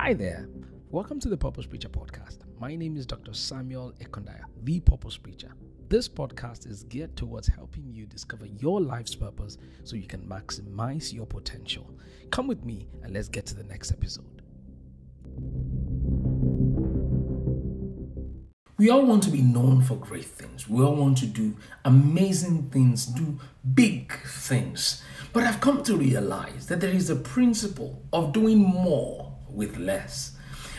Hi there. Welcome to the Purpose Preacher podcast. My name is Dr. Samuel Ekundayo, the Purpose Preacher. This podcast is geared towards helping you discover your life's purpose so you can maximize your potential. Come with me and let's get to the next episode. We all want to be known for great things. We all want to do amazing things, do big things. But I've come to realize that there is a principle of doing more with less.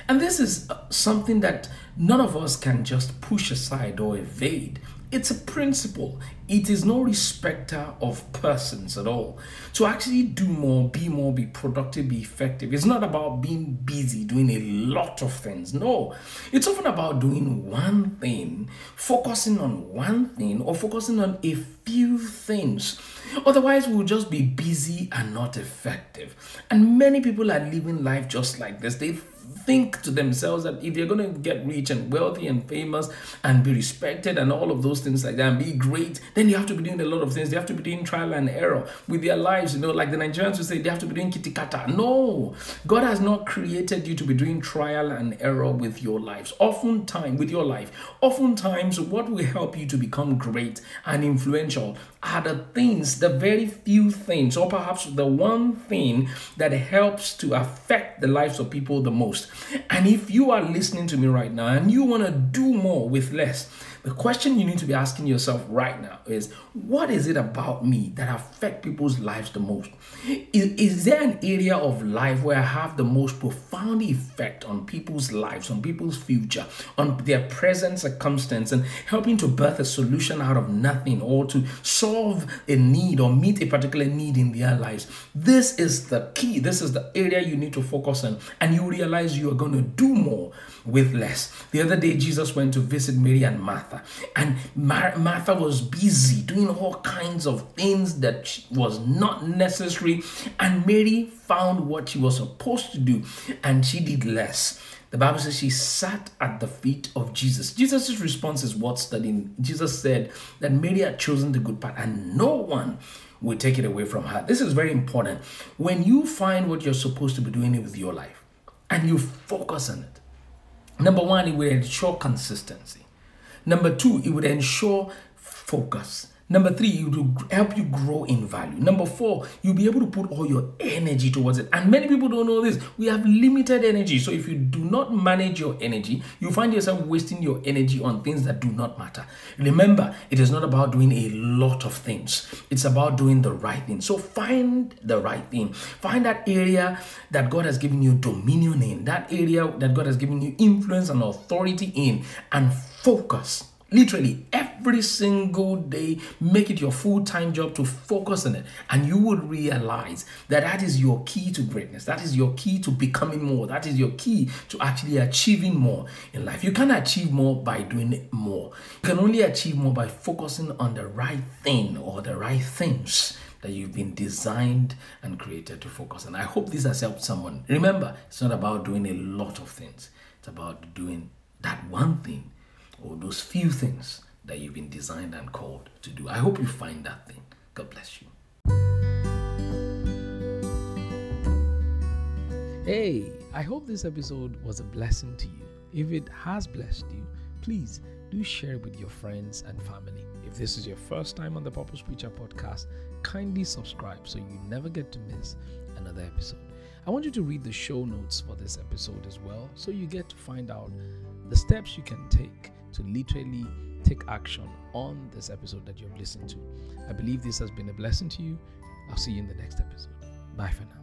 And this is something that none of us can just push aside or evade. It's a principle. It is no respecter of persons at all. To actually do more, be more, be productive, be effective, it's not about being busy doing a lot of things. No, it's often about doing one thing, focusing on one thing, or focusing on a few things. Otherwise, we'll just be busy and not effective. And many people are living life just like this. They think to themselves that if you're going to get rich and wealthy and famous and be respected and all of those things like that and be great, then you have to be doing a lot of things. They have to be doing trial and error with their lives. You know, like the Nigerians would say, they have to be doing kitty kata. No, God has not created you to be doing trial and error with your lives. Oftentimes, with your life, oftentimes, what will help you to become great and influential are the things, the very few things, or perhaps the one thing that helps to affect the lives of people the most. And if you are listening to me right now and you want to do more with less, the question you need to be asking yourself right now is what is it about me that affect people's lives the most? Is, is there an area of life where I have the most profound effect on people's lives, on people's future, on their present circumstance, and helping to birth a solution out of nothing or to solve a need or meet a particular need in their lives? This is the key. This is the area you need to focus on, and you realize you are going to do more with less. The other day, Jesus went to visit Mary and Martha, and Mar- Martha was busy doing all kinds of things that was not necessary, and Mary found what she was supposed to do, and she did less. The Bible says she sat at the feet of Jesus. Jesus' response is worth studying. Jesus said that Mary had chosen the good part, and no one will take it away from her. This is very important. When you find what you're supposed to be doing with your life and you focus on it, number one, it will ensure consistency. Number two, it would ensure focus. Number three, it will help you grow in value. Number four, you'll be able to put all your energy towards it. And many people don't know this. We have limited energy. So if you do not manage your energy, you find yourself wasting your energy on things that do not matter. Remember, it is not about doing a lot of things, it's about doing the right thing. So find the right thing. Find that area that God has given you dominion in, that area that God has given you influence and authority in, and focus Literally every single day, make it your full time job to focus on it. And you will realize that that is your key to greatness. That is your key to becoming more. That is your key to actually achieving more in life. You can't achieve more by doing more. You can only achieve more by focusing on the right thing or the right things that you've been designed and created to focus on. I hope this has helped someone. Remember, it's not about doing a lot of things, it's about doing that one thing or those few things that you've been designed and called to do. I hope you find that thing. God bless you. Hey, I hope this episode was a blessing to you. If it has blessed you, please do share it with your friends and family. If this is your first time on the Purpose Preacher podcast, kindly subscribe so you never get to miss another episode. I want you to read the show notes for this episode as well so you get to find out the steps you can take to literally take action on this episode that you've listened to. I believe this has been a blessing to you. I'll see you in the next episode. Bye for now.